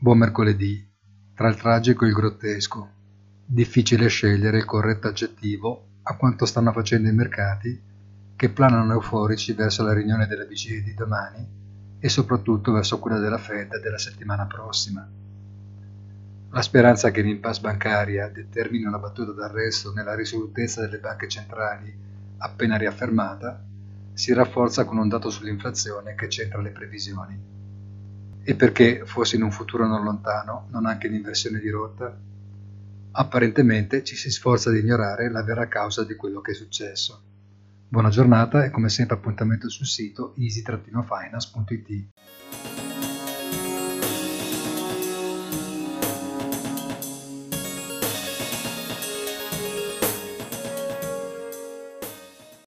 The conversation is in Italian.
Buon mercoledì. Tra il tragico e il grottesco. Difficile scegliere il corretto aggettivo a quanto stanno facendo i mercati che planano euforici verso la riunione della BCE di domani e soprattutto verso quella della Fed della settimana prossima. La speranza che l'impasse bancaria determini una battuta d'arresto nella risolutezza delle banche centrali appena riaffermata si rafforza con un dato sull'inflazione che centra le previsioni. E perché, forse in un futuro non lontano, non anche l'inversione di rotta? Apparentemente ci si sforza di ignorare la vera causa di quello che è successo. Buona giornata e come sempre appuntamento sul sito easy-finance.it.